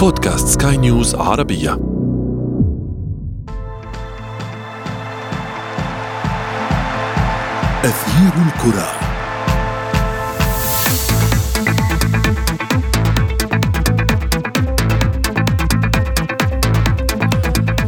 بودكاست سكاي نيوز عربية. أثير الكرة.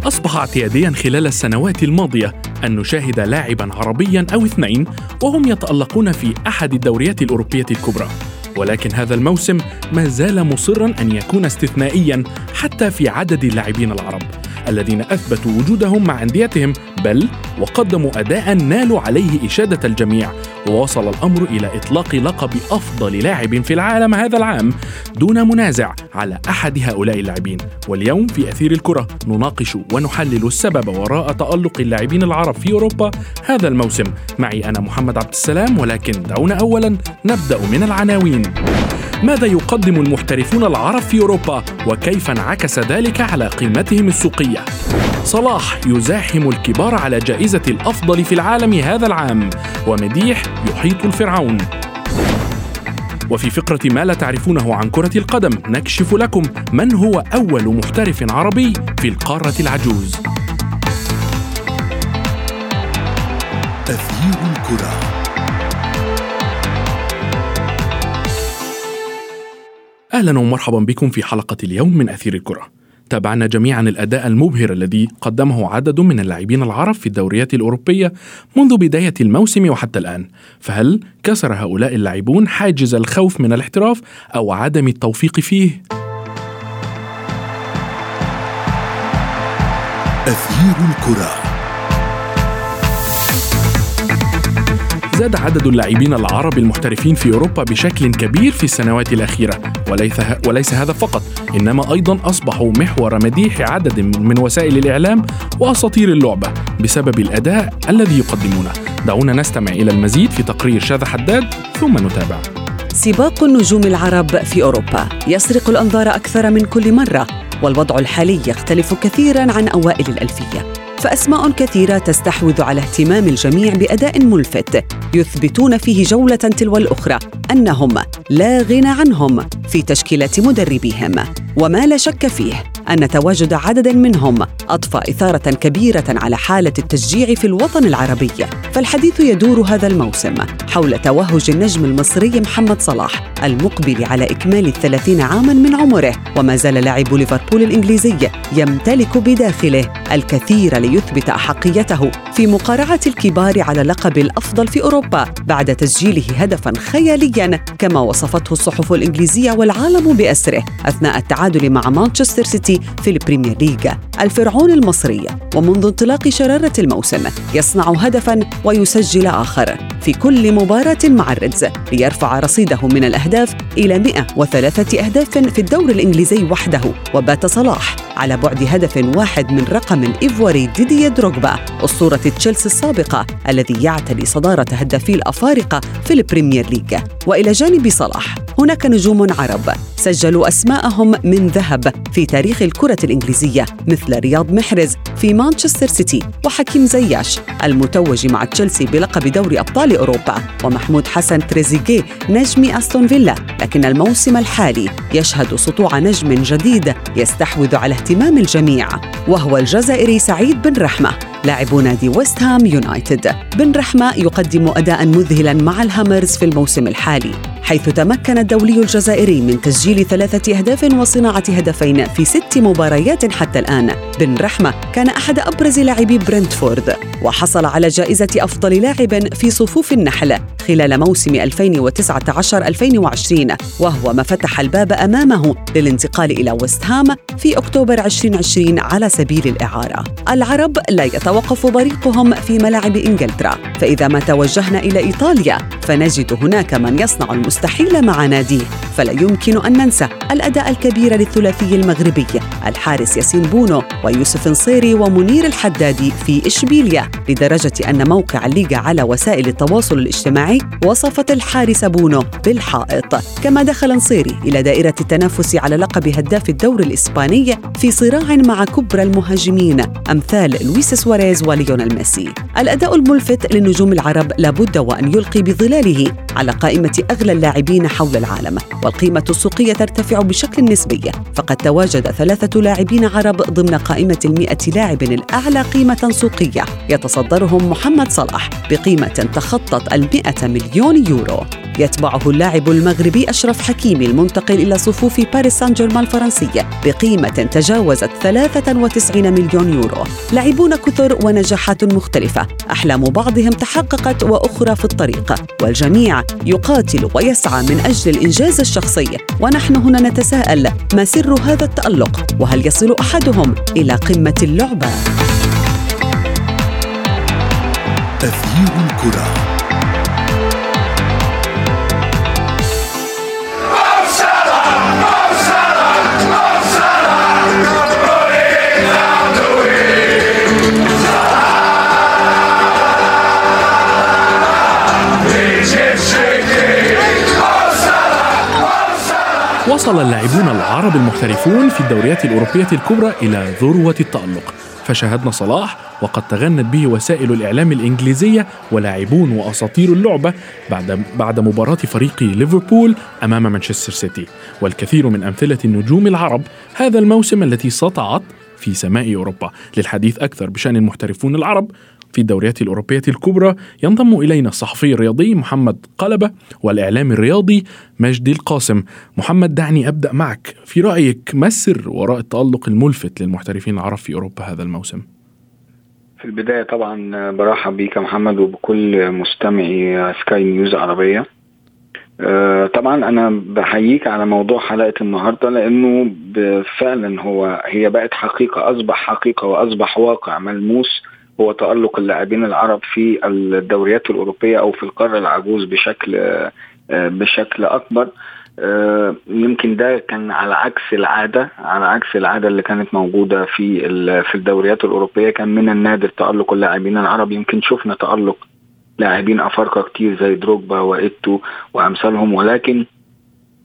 أصبح اعتياديا خلال السنوات الماضية أن نشاهد لاعبا عربيا أو اثنين وهم يتألقون في أحد الدوريات الأوروبية الكبرى. ولكن هذا الموسم ما زال مصرا أن يكون استثنائيا حتى في عدد اللاعبين العرب. الذين أثبتوا وجودهم مع أنديتهم بل وقدموا أداء نالوا عليه إشادة الجميع. ووصل الأمر إلى إطلاق لقب أفضل لاعب في العالم هذا العام دون منازع على أحد هؤلاء اللاعبين. واليوم في أثير الكرة نناقش ونحلل السبب وراء تألق اللاعبين العرب في أوروبا هذا الموسم. معي أنا محمد عبد السلام ولكن دعونا أولا نبدأ من العناوين. ماذا يقدم المحترفون العرب في أوروبا؟ وكيف انعكس ذلك على قيمتهم السوقية؟ صلاح يزاحم الكبار على جائزة الأفضل في العالم هذا العام ومديح يحيط الفرعون. وفي فقرة ما لا تعرفونه عن كرة القدم نكشف لكم من هو أول محترف عربي في القارة العجوز. أثير الكرة. أهلا ومرحبا بكم في حلقة اليوم من أثير الكرة. تابعنا جميعا الأداء المبهر الذي قدمه عدد من اللاعبين العرب في الدوريات الأوروبية منذ بداية الموسم وحتى الآن، فهل كسر هؤلاء اللاعبون حاجز الخوف من الاحتراف أو عدم التوفيق فيه؟ أثير الكرة زاد عدد اللاعبين العرب المحترفين في أوروبا بشكل كبير في السنوات الأخيرة. وليس وليس هذا فقط إنما أيضا أصبحوا محور مديح عدد من وسائل الإعلام وأساطير اللعبة بسبب الأداء الذي يقدمونه. دعونا نستمع إلى المزيد في تقرير شاذ حداد ثم نتابع. سباق النجوم العرب في أوروبا يسرق الأنظار أكثر من كل مرة والوضع الحالي يختلف كثيرا عن أوائل الألفية. فأسماء كثيرة تستحوذ على اهتمام الجميع بأداء ملفت يثبتون فيه جولة تلو الأخرى أنهم لا غنى عنهم في تشكيلة مدربيهم. وما لا شك فيه أن تواجد عدد منهم اضفى إثارة كبيرة على حالة التشجيع في الوطن العربي. فالحديث يدور هذا الموسم حول توهج النجم المصري محمد صلاح المقبل على إكمال الثلاثين عاما من عمره. وما زال لاعب ليفربول الإنجليزي يمتلك بداخله الكثير ليثبت أحقيته في مقارعة الكبار على لقب الأفضل في أوروبا بعد تسجيله هدفا خياليا كما وصفته الصحف الإنجليزية والعالم بأسره أثناء التعادل مع مانشستر سيتي في البريمير ليج الفرعون المصري ومنذ انطلاق شرارة الموسم يصنع هدفا ويسجل آخر. في كل مباراة مع الريدز ليرفع رصيده من الأهداف إلى 103 أهداف في الدور الإنجليزي وحده وبات صلاح. على بعد هدف واحد من رقم الإيفواري ديدي دروغبا أسطورة تشيلسي السابقة الذي يعتلي صدارة هدافي الأفارقة في البريمير ليج وإلى جانب صلاح هناك نجوم عرب سجلوا أسماءهم من ذهب في تاريخ الكرة الإنجليزية مثل رياض محرز في مانشستر سيتي وحكيم زياش المتوج مع تشيلسي بلقب دوري أبطال أوروبا ومحمود حسن تريزيجيه نجم أستون فيلا. لكن الموسم الحالي يشهد سطوع نجم جديد يستحوذ على اهتمام الجميع وهو الجزائري سعيد بن رحمة لاعب نادي ويست هام يونايتد. بن رحمة يقدم أداء مذهلا مع الهامرز في الموسم الحالي. حيث تمكن الدولي الجزائري من تسجيل ثلاثة أهداف وصناعة هدفين في ست مباريات حتى الآن. بن رحمة كان أحد أبرز لاعبي برنتفورد وحصل على جائزة أفضل لاعب في صفوف النحل خلال موسم 2019-2020 وهو ما فتح الباب أمامه للانتقال إلى ويست هام في أكتوبر 2020 على سبيل الإعارة. العرب لا يتوقف بريقهم في ملاعب إنجلترا فإذا ما توجهنا إلى إيطاليا فنجد هناك من يصنع المستحيل مع ناديه فلا يمكن أن ننسى الأداء الكبير للثلاثي المغربي الحارس ياسين بونو ويوسف نصيري ومنير الحدادي في إشبيليا لدرجة أن موقع الليغا على وسائل التواصل الاجتماعي وصفت الحارس بونو بالحائط. كما دخل نصيري إلى دائرة التنافس على لقب هداف الدوري الإسباني في صراع مع كبرى المهاجمين أمثال لويس سواريز وليونيل ميسي. الأداء الملفت للنجوم العرب لابد وأن يلقي بظلاله على قائمة أغلى اللاعبين حول العالم والقيمة السوقية ترتفع بشكل نسبي. فقد تواجد ثلاثة لاعبين عرب ضمن قائمة المئة لاعب الأعلى قيمة سوقية يتصدرهم محمد صلاح بقيمة تخطت المئة مليون يورو. يتبعه اللاعب المغربي أشرف حكيمي المنتقل إلى صفوف باريس سان جيرمان الفرنسية بقيمة تجاوزت 93 مليون يورو. لاعبون كثر ونجاحات مختلفة. أحلام بعضهم تحققت وأخرى في الطريق. والجميع يقاتل ويسعى من أجل الإنجاز الشخصي. ونحن هنا نتساءل ما سر هذا التألق؟ وهل يصل أحدهم إلى قمة اللعبة؟ تغيير الكرة. وصل اللاعبون العرب المحترفون في الدوريات الأوروبية الكبرى إلى ذروة التألق. فشاهدنا صلاح وقد تغنت به وسائل الإعلام الإنجليزية ولاعبون وأساطير اللعبة بعد بعد مباراة فريق ليفربول أمام مانشستر سيتي. والكثير من أمثلة النجوم العرب هذا الموسم التي سطعت في سماء أوروبا. للحديث أكثر بشأن المحترفون العرب في الدوريات الأوروبية الكبرى ينضم إلينا الصحفي الرياضي محمد قلبة والإعلامي الرياضي مجدي القاسم. محمد دعني أبدأ معك. في رأيك ما السر وراء التألق الملفت للمحترفين العرب في أوروبا هذا الموسم؟ في البداية طبعا برحب بيك محمد وبكل مستمعي سكاي نيوز عربية. آه، طبعا أنا بحييك على موضوع حلقة النهارده لأنه فعلا هو هي بقت حقيقة أصبح حقيقة وأصبح واقع ملموس. هو تألق اللاعبين العرب في الدوريات الأوروبية أو في القارة العجوز بشكل آه، بشكل أكبر. آه، يمكن ده كان على عكس العادة على عكس العادة اللي كانت موجودة في في الدوريات الأوروبية. كان من النادر تألق اللاعبين العرب. يمكن شفنا تألق لاعبين أفارقة كتير زي دروجبا وإيتو وأمثالهم. ولكن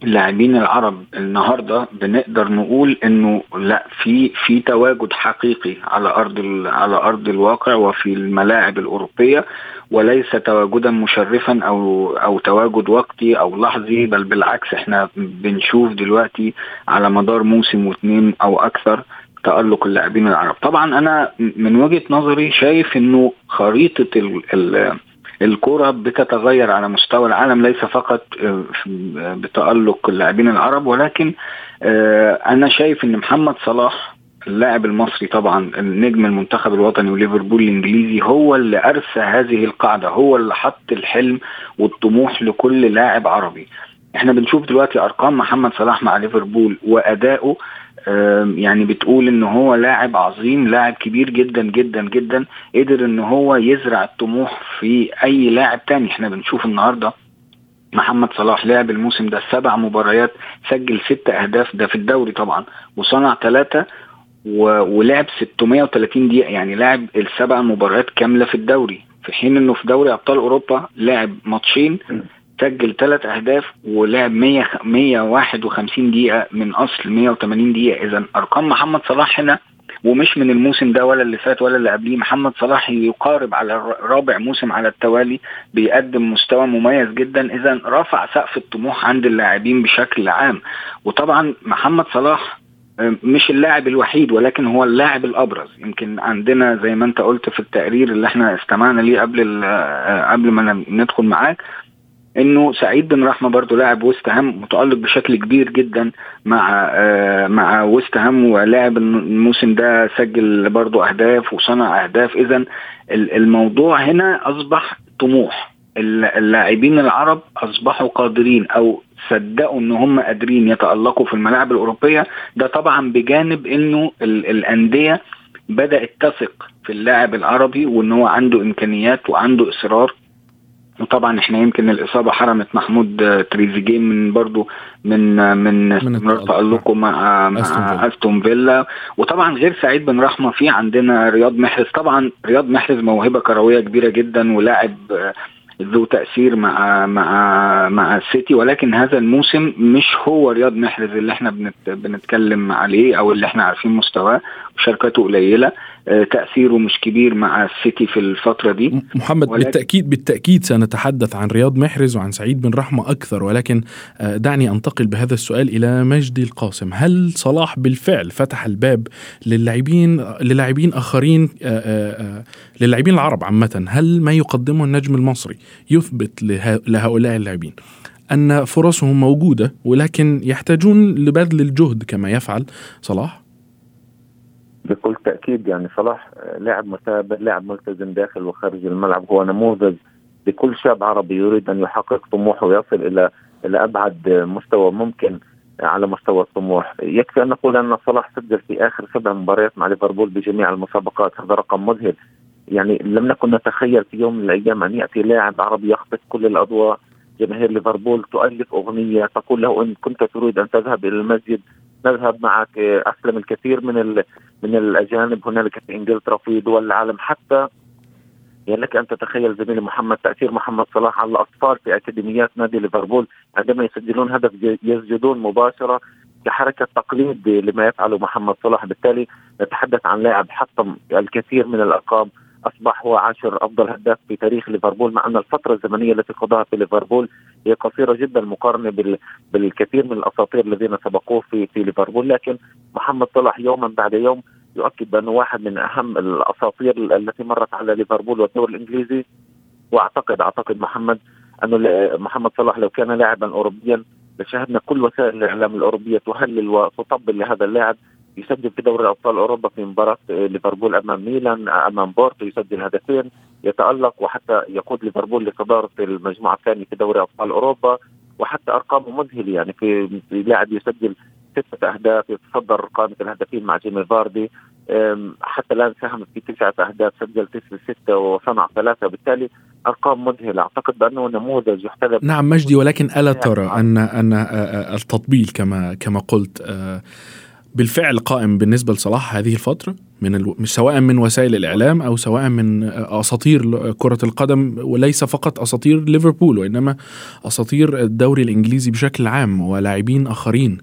اللاعبين العرب النهارده بنقدر نقول إنه لا في في تواجد حقيقي على أرض على أرض الواقع وفي الملاعب الأوروبية وليس تواجدا مشرفا أو أو تواجد وقتي أو لحظي بل بالعكس إحنا بنشوف دلوقتي على مدار موسم واثنين أو أكثر تألق اللاعبين العرب. طبعا أنا من وجهة نظري شايف إنه خريطة ال ال الكرة بتتغير على مستوى العالم ليس فقط آه، بتألق اللاعبين العرب ولكن آه، أنا شايف أن محمد صلاح اللاعب المصري طبعا النجم المنتخب الوطني وليفربول الإنجليزي هو اللي أرسى هذه القاعدة هو اللي حط الحلم والطموح لكل لاعب عربي. إحنا بنشوف دلوقتي أرقام محمد صلاح مع ليفربول وأداؤه يعني بتقول إن هو لاعب عظيم لاعب كبير جدا جدا جدا قدر إن هو يزرع الطموح في أي لاعب تاني. إحنا بنشوف النهارده محمد صلاح لعب الموسم ده سبع مباريات سجل ست أهداف ده في الدوري طبعا وصنع ثلاثة ولعب 630 دقيقة يعني لعب السبع مباريات كاملة في الدوري. في حين إنه في دوري أبطال أوروبا لعب ماتشين سجل ثلاث أهداف ولعب 100 151 دقيقة من أصل 180 دقيقة. اذا أرقام محمد صلاح هنا ومش من الموسم ده ولا اللي فات ولا اللي قبليه. محمد صلاح يقارب على رابع موسم على التوالي بيقدم مستوى مميز جدا. اذا رفع سقف الطموح عند اللاعبين بشكل عام. وطبعا محمد صلاح آه، مش اللاعب الوحيد ولكن هو اللاعب الأبرز. يمكن عندنا زي ما أنت قلت في التقرير اللي إحنا استمعنا ليه قبل آه، قبل ما ندخل معاك انه سعيد بن رحمة برضه لاعب ويست هام متألق بشكل كبير جدا مع آه مع ويست هام ولاعب الموسم ده سجل برضه أهداف وصنع أهداف. اذا الموضوع هنا أصبح طموح. اللاعبين العرب أصبحوا قادرين أو صدقوا إن هم قادرين يتألقوا في الملاعب الأوروبية. ده طبعا بجانب إنه الأندية بدأت تثق في اللاعب العربي وإن هو عنده إمكانيات وعنده إصرار وطبعا إحنا يمكن الإصابة حرمت محمود تريزيجيه من برضه من من استمرار تألقه مع مع أستون فيلا. وطبعا غير سعيد بن رحمة في عندنا رياض محرز. طبعا رياض محرز موهبة كروية كبيرة جدا ولاعب ذو تأثير مع مع مع السيتي. ولكن هذا الموسم مش هو رياض محرز اللي إحنا بنت بنتكلم عليه أو اللي إحنا عارفين مستواه. وشركاته قليلة آه، تأثيره مش كبير مع السيتي في الفترة دي. محمد بالتأكيد بالتأكيد سنتحدث عن رياض محرز وعن سعيد بن رحمة أكثر ولكن آه، دعني أنتقل بهذا السؤال إلى مجدي القاسم. هل صلاح بالفعل فتح الباب للاعبين للاعبين آخرين آه، للاعبين العرب عامة؟ هل ما يقدمه النجم المصري يثبت لهؤلاء اللاعبين أن فرصهم موجودة ولكن يحتاجون لبذل الجهد كما يفعل صلاح؟ بكل تأكيد يعني صلاح لاعب مثابر لاعب ملتزم داخل وخارج الملعب هو نموذج لكل شاب عربي يريد أن يحقق طموحه ويصل إلى إلى أبعد مستوى ممكن على مستوى الطموح. يكفي أن نقول أن صلاح سجل في آخر سبع مباريات مع ليفربول بجميع المسابقات هذا رقم مذهل. يعني لم نكن نتخيل في يوم من الأيام أن يأتي لاعب عربي يخطف كل الأضواء. جماهير ليفربول تؤلف أغنية تقول له إن كنت تريد أن تذهب إلى المسجد نذهب معك أسلم الكثير من من الأجانب. هنالك في إنجلترا في دول العالم حتى يعني لك أن تتخيل زميلي محمد تأثير محمد صلاح على الأطفال في أكاديميات نادي ليفربول. عندما يسجلون هدف يسجدون مباشرة كحركه تقليد لما يفعله محمد صلاح. بالتالي نتحدث عن لاعب حطم الكثير من الأرقام. أصبح هو عاشر أفضل هداف في تاريخ ليفربول مع أن الفترة الزمنية التي قضاها في ليفربول هي قصيرة جدا مقارنة بالكثير من الأساطير الذين سبقوه في في ليفربول. لكن محمد صلاح يوما بعد يوم يؤكد بأنه واحد من أهم الأساطير التي مرت على ليفربول والدوري الإنجليزي. وأعتقد أعتقد محمد أنه محمد صلاح لو كان لاعبا اوروبيا لشاهدنا كل وسائل الإعلام الأوروبية تهلل وتطبل لهذا اللاعب. يسجل في دوري ابطال أوروبا في مباراة ليفربول أمام ميلان أمام بورتو يسجل هدفين يتألق وحتى يقود ليفربول لصداره المجموعة الثانية في دوري أبطال أوروبا. وحتى ارقامه مذهلة يعني في لاعب يسجل ستة أهداف يتصدر قائمة الهدافين مع جيمي فاردي. حتى الآن ساهم في تسعة أهداف سجل تسعة ستة وصنع ثلاثة. بالتالي أرقام مذهلة. أعتقد بأنه نموذج يحتذى نعم مجدي ولكن ألا ترى أن أن التطبيل كما كما قلت بالفعل قائم بالنسبة لصلاح هذه الفترة من ألو... سواء من وسائل الإعلام أو سواء من أساطير كرة القدم وليس فقط أساطير ليفربول وإنما أساطير الدوري الإنجليزي بشكل عام ولاعبين آخرين.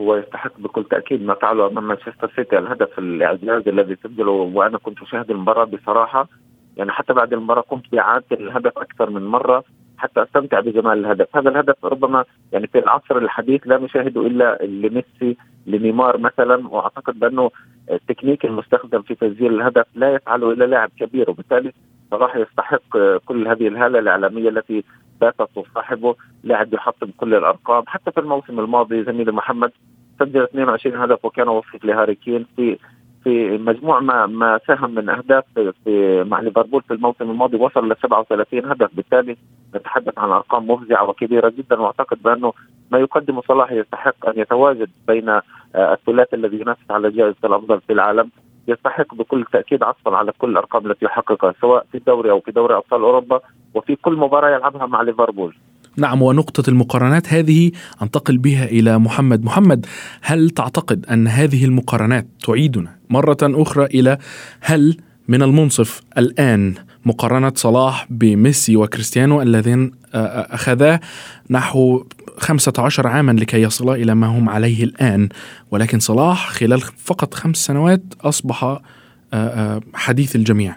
هو يستحق بكل تأكيد ما فعله أمام مانشستر سيتي. الهدف الإعجاز الذي سجله وأنا كنت أشاهد المباراة بصراحة يعني حتى بعد المباراة قمت باعاده الهدف أكثر من مرة. حتى أستمتع بجمال الهدف، هذا الهدف ربما يعني في العصر الحديث لا نشاهده إلا لميسي لنيمار مثلا وأعتقد بأنه التكنيك المستخدم في تسجيل الهدف لا يفعله إلا لاعب كبير وبالتالي صلاح يستحق كل هذه الهالة الإعلامية التي باتت تصاحبه لاعب يحطم كل الأرقام. حتى في الموسم الماضي زميلي محمد سجل 22 هدف وكان وصف لهاري كين في في مجموع ما ما ساهم من أهداف في مع ليفربول في الموسم الماضي وصل ل 37 هدف. بالتالي نتحدث عن أرقام مفزعة وكبيرة جدا وأعتقد بأنه ما يقدمه صلاح يستحق أن يتواجد بين آه، الثلاثي الذي ينافس على جائزة الأفضل في العالم. يستحق بكل تأكيد عصفا على كل الأرقام التي يحققها سواء في الدوري أو في دوري أبطال أوروبا وفي كل مباراة يلعبها مع ليفربول. نعم ونقطة المقارنات هذه أنتقل بها إلى محمد. محمد هل تعتقد أن هذه المقارنات تعيدنا مرة أخرى إلى هل من المنصف الآن مقارنة صلاح بميسي وكريستيانو اللذين أخذا نحو 15 عاما لكي يصلا إلى ما هم عليه الآن؟ ولكن صلاح خلال فقط خمس سنوات أصبح حديث الجميع.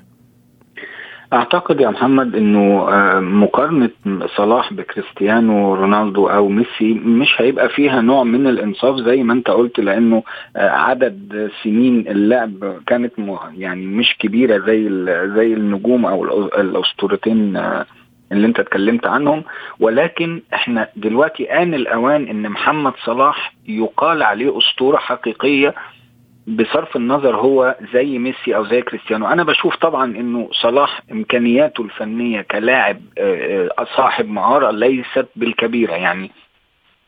أعتقد يا محمد إنه آه، مقارنة صلاح بكريستيانو رونالدو أو ميسي مش هيبقى فيها نوع من الإنصاف زي ما أنت قلت لأنه آه، عدد سنين اللعب كانت يعني مش كبيرة زي زي النجوم أو الأسطورتين آه، اللي أنت اتكلمت عنهم. ولكن إحنا دلوقتي آن الأوان إن محمد صلاح يقال عليه أسطورة حقيقية بصرف النظر هو زي ميسي أو زي كريستيانو. أنا بشوف طبعا إنه صلاح إمكانياته الفنية كلاعب آه، آه، صاحب مهارة ليست بالكبيرة. يعني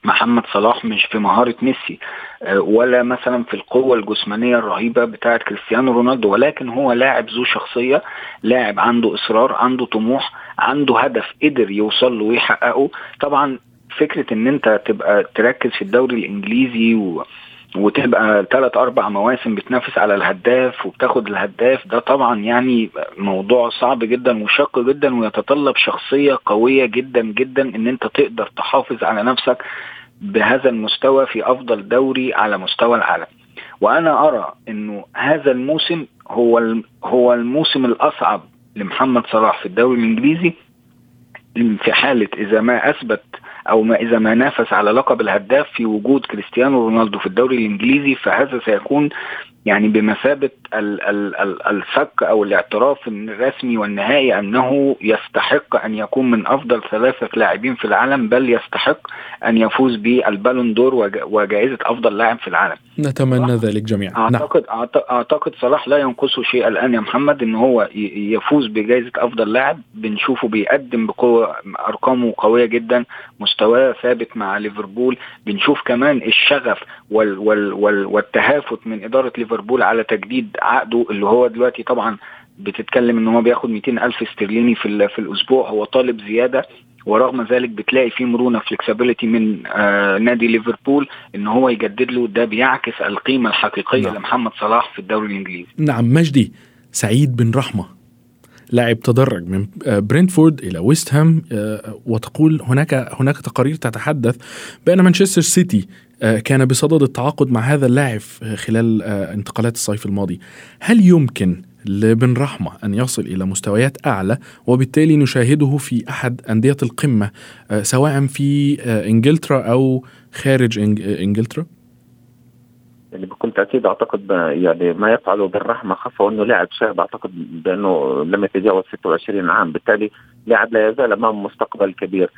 محمد صلاح مش في مهارة ميسي آه، ولا مثلا في القوة الجسمانية الرهيبة بتاعة كريستيانو رونالدو. ولكن هو لاعب ذو شخصية لاعب عنده إصرار عنده طموح عنده هدف قدر يوصل له ويحققه. طبعا فكرة إن أنت تبقى تركز في الدوري الإنجليزي و وتبقى ثلاث أربع مواسم بتنافس على الهداف وبتاخد الهداف ده طبعا يعني موضوع صعب جدا وشاق جدا ويتطلب شخصية قوية جدا جدا إن أنت تقدر تحافظ على نفسك بهذا المستوى في أفضل دوري على مستوى العالم. وأنا أرى إنه هذا الموسم هو هو الموسم الأصعب لمحمد صلاح في الدوري الإنجليزي في حالة إذا ما أثبت أو ما إذا ما نافس على لقب الهداف في وجود كريستيانو رونالدو في الدوري الإنجليزي فهذا سيكون يعني بمثابة الفك أو الاعتراف الرسمي والنهائي أنه يستحق أن يكون من أفضل ثلاثة لاعبين في العالم بل يستحق أن يفوز بالبالون دور وجائزة أفضل لاعب في العالم نتمنى ذلك جميعا نعم. أعتقد, نعم. أعتقد صلاح لا ينقصه شيء الآن يا محمد أن هو يفوز بجائزة أفضل لاعب بنشوفه بيقدم بقوة أرقامه قوية جدا مستواه ثابت مع ليفربول بنشوف كمان الشغف وال وال وال والتهافت من إدارة ليفربول ليفربول على تجديد عقده اللي هو دلوقتي طبعا بتتكلم إن هو بياخد 200 ألف استرليني في في الأسبوع. هو طالب زيادة ورغم ذلك بتلاقي في مرونة flexibility من آه نادي ليفربول إن هو يجدد له. ده بيعكس القيمة الحقيقية نعم. لمحمد صلاح في الدوري الإنجليزي. نعم مجدي سعيد بن رحمة لاعب تدرج من آه، برينتفورد إلى ويست هام آه، وتقول هناك هناك تقارير تتحدث بأن مانشستر سيتي كان بصدد التعاقد مع هذا اللاعب خلال انتقالات الصيف الماضي. هل يمكن لبن رحمة أن يصل إلى مستويات أعلى؟ وبالتالي نشاهده في أحد أندية القمة سواء في إنجلترا أو خارج إنجلترا؟ يعني بكل تأكيد أعتقد يعني ما يفعله بالرحمه خاصه أنه لاعب شاب أعتقد بأنه لم يتجاوز 26 عام. بالتالي لاعب لا يزال امام مستقبل كبير.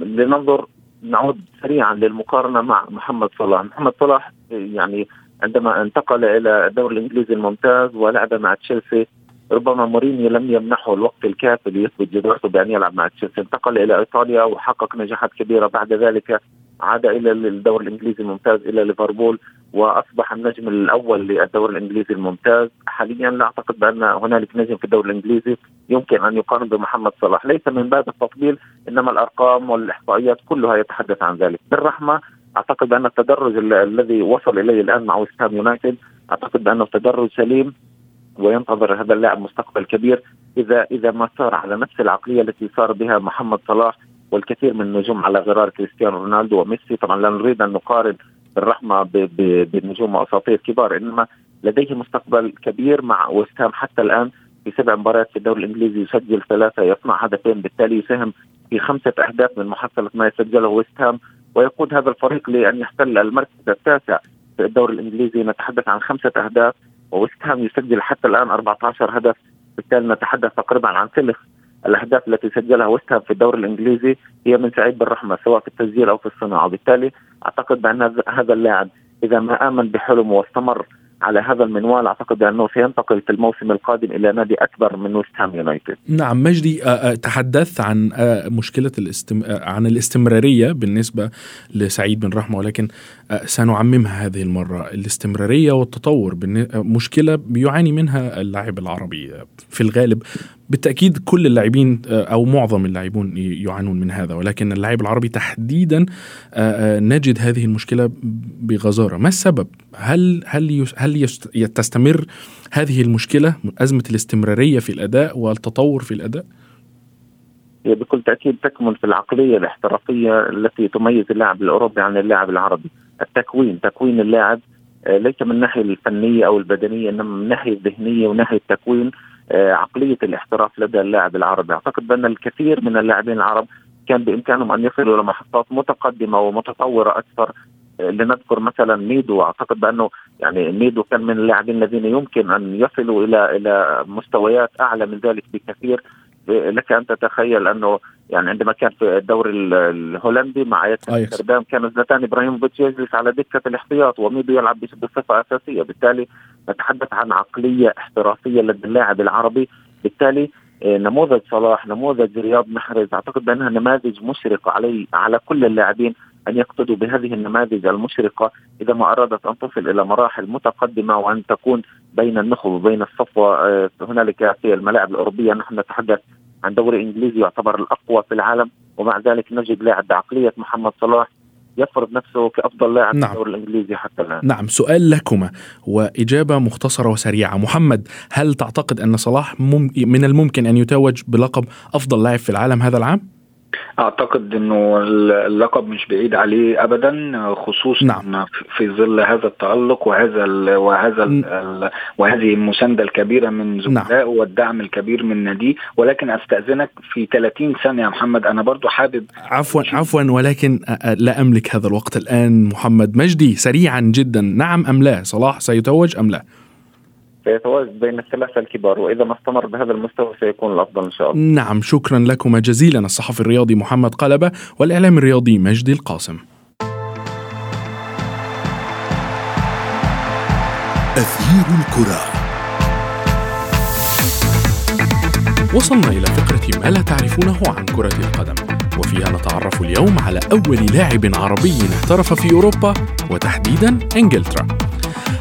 لننظر نعود سريعا للمقارنة مع محمد صلاح. محمد صلاح يعني عندما انتقل إلى الدوري الإنجليزي الممتاز ولعب مع تشيلسي ربما مورينيو لم يمنحه الوقت الكافي ليثبت جدارته بأن يلعب مع تشيلسي. انتقل إلى إيطاليا وحقق نجاحات كبيرة بعد ذلك. عاد إلى الدوري الإنجليزي الممتاز إلى ليفربول وأصبح النجم الأول للدوري الإنجليزي الممتاز. حاليا لا أعتقد بأن هنالك نجم في الدوري الإنجليزي يمكن أن يقارن بمحمد صلاح. ليس من باب التطبيل إنما الأرقام والإحصائيات كلها يتحدث عن ذلك. بالرحمة أعتقد ان التدرج الذي وصل إليه الآن مع ويست يونايتد أعتقد بانه تدرج سليم وينتظر هذا اللاعب مستقبل كبير. اذا إذا ما سار على نفس العقلية التي سار بها محمد صلاح والكثير من النجوم على غرار كريستيانو رونالدو وميسي. طبعا لا نريد أن نقارن بالرحمه بالنجوم وأساطير كبار إنما لديه مستقبل كبير مع وستهام حتى الآن في سبع مباريات في الدوري الإنجليزي يسجل ثلاثة يصنع هدفين بالتالي يساهم في خمسة أهداف من محصله ما يسجله وستهام ويقود هذا الفريق لأن يحتل المركز التاسع في الدوري الإنجليزي. نتحدث عن خمسة أهداف ووستهام يسجل حتى الآن 14 هدف بالتالي نتحدث تقريبا عن ثلث الأهداف التي سجلها وستهام في الدوري الإنجليزي هي من سعيد بالرحمة سواء في التسجيل أو في الصناعة وبالتالي أعتقد بأن هذا اللاعب إذا ما آمن بحلمه واستمر على هذا المنوال أعتقد انه سينتقل في الموسم القادم إلى نادي أكبر من ويست هام يونايتد. نعم مجدي تحدثت عن مشكلة الاستم... عن الاستمرارية بالنسبة لسعيد بن رحمة ولكن سنعممها هذه المرة، الاستمرارية والتطور مشكلة بيعاني منها اللاعب العربي في الغالب بالتأكيد كل اللاعبين أو معظم اللاعبون يعانون من هذا ولكن اللاعب العربي تحديدا نجد هذه المشكلة بغزارة. ما السبب؟ هل هل هل تستمر هذه المشكلة أزمة الاستمرارية في الأداء والتطور في الأداء؟ هي بكل تأكيد تكمن في العقلية الاحترافية التي تميز اللاعب الأوروبي عن اللاعب العربي. التكوين تكوين اللاعب ليس من الناحية الفنية أو البدنية إنما من الناحية الذهنية وناحية التكوين. آه، عقلية الاحتراف لدى اللاعب العربي، أعتقد بأن الكثير من اللاعبين العرب كان بإمكانهم أن يصلوا إلى محطات متقدمة ومتطورة أكثر. آه، لنذكر مثلا ميدو. أعتقد بأنه يعني ميدو كان من اللاعبين الذين يمكن أن يصلوا إلى إلى مستويات أعلى من ذلك بكثير. لك أن تتخيل أنه يعني عندما كان في الدوري الهولندي مع اياكس أمستردام كان زلاتان ابراهيموفيتش يجلس على دكة الاحتياط وميدو يلعب بصفة أساسية. بالتالي نتحدث عن عقلية احترافية لدى اللاعب العربي. بالتالي آه، نموذج صلاح نموذج رياض محرز أعتقد بأنها نماذج مشرقة علي على كل اللاعبين. أن يقتدوا بهذه النماذج المشرقة إذا ما أرادت أن تصل إلى مراحل متقدمة وأن تكون بين النخب وبين الصفوه هنالك في الملاعب الأوروبية نحن نتحدث عن دوري إنجليزي يعتبر الأقوى في العالم ومع ذلك نجد لاعب بعقليه محمد صلاح يفرض نفسه كأفضل لاعب نعم. في الدوري الإنجليزي حتى الآن نعم سؤال لكما وإجابة مختصرة وسريعة محمد هل تعتقد أن صلاح مم من الممكن أن يتوج بلقب أفضل لاعب في العالم هذا العام؟ أعتقد إنه اللقب مش بعيد عليه ابدا خصوصا نعم. في ظل هذا التألق وهذا ال وهذا ال وهذه المساندة الكبيرة من زملائه نعم. والدعم الكبير من ناديه ولكن أستأذنك في 30 ثانية يا محمد أنا برضو حابب عفوا عفوا ولكن لا أملك هذا الوقت الآن محمد مجدي سريعا جدا نعم أم لا صلاح سيتوج أم لا؟ سيتواجد بين الثلاثة الكبار وإذا ما استمر بهذا المستوى سيكون الأفضل إن شاء الله. نعم شكرا لكما جزيلا. الصحفي الرياضي محمد قلبة والإعلام الرياضي مجدي القاسم. أثير الكرة. وصلنا إلى فقرة ما لا تعرفونه عن كرة القدم وفيها نتعرف اليوم على أول لاعب عربي احترف في أوروبا وتحديدا إنجلترا.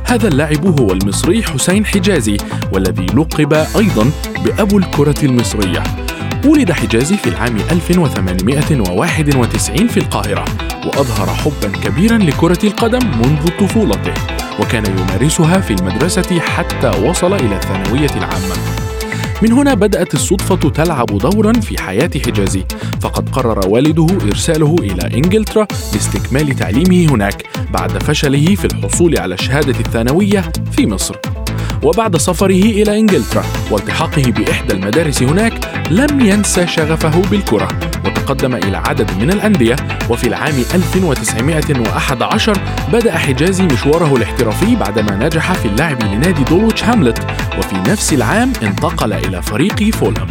هذا اللاعب هو المصري حسين حجازي والذي لقب أيضا بأبو الكرة المصرية. ولد حجازي في العام 1891 في القاهرة وأظهر حبا كبيرا لكرة القدم منذ طفولته وكان يمارسها في المدرسة حتى وصل إلى الثانوية العامة. من هنا بدأت الصدفة تلعب دورا في حياة حجازي. فقد قرر والده إرساله إلى إنجلترا لاستكمال تعليمه هناك بعد فشله في الحصول على الشهادة الثانوية في مصر. وبعد سفره إلى إنجلترا والتحاقه بإحدى المدارس هناك لم ينسى شغفه بالكرة وتقدم إلى عدد من الأندية وفي العام 1911 بدأ حجازي مشواره الاحترافي بعدما نجح في اللعب لنادي دولويتش هاملت وفي نفس العام انتقل إلى فريق فولهام.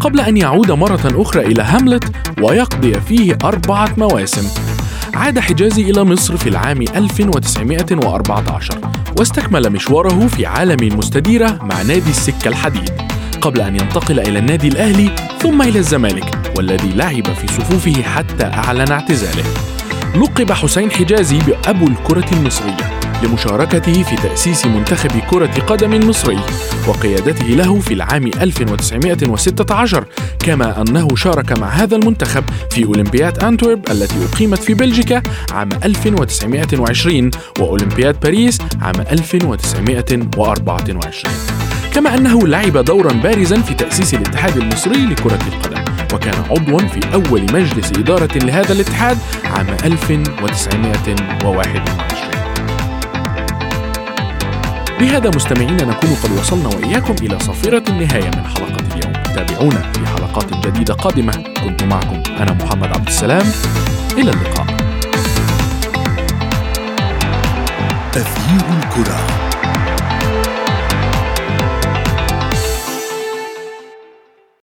قبل أن يعود مرة أخرى إلى هاملت ويقضي فيه أربعة مواسم. عاد حجازي إلى مصر في العام 1914 واستكمل مشواره في عالم المستديرة مع نادي السكة الحديد قبل أن ينتقل إلى النادي الأهلي ثم إلى الزمالك والذي لعب في صفوفه حتى أعلن اعتزاله. لقب حسين حجازي بأبو الكرة المصرية. لمشاركته في تأسيس منتخب كرة قدم مصري وقيادته له في العام 1916 كما أنه شارك مع هذا المنتخب في أولمبياد أنتورب التي أقيمت في بلجيكا عام 1920 وأولمبياد باريس عام 1924 كما أنه لعب دورا بارزا في تأسيس الاتحاد المصري لكرة القدم وكان عضوا في أول مجلس إدارة لهذا الاتحاد عام 1921 بهذا مستمعينا نكون قد وصلنا وإياكم إلى صفيرة النهاية من حلقة اليوم. تابعونا في حلقات جديدة قادمة. كنت معكم أنا محمد عبد السلام. إلى اللقاء. تغيير الكرة.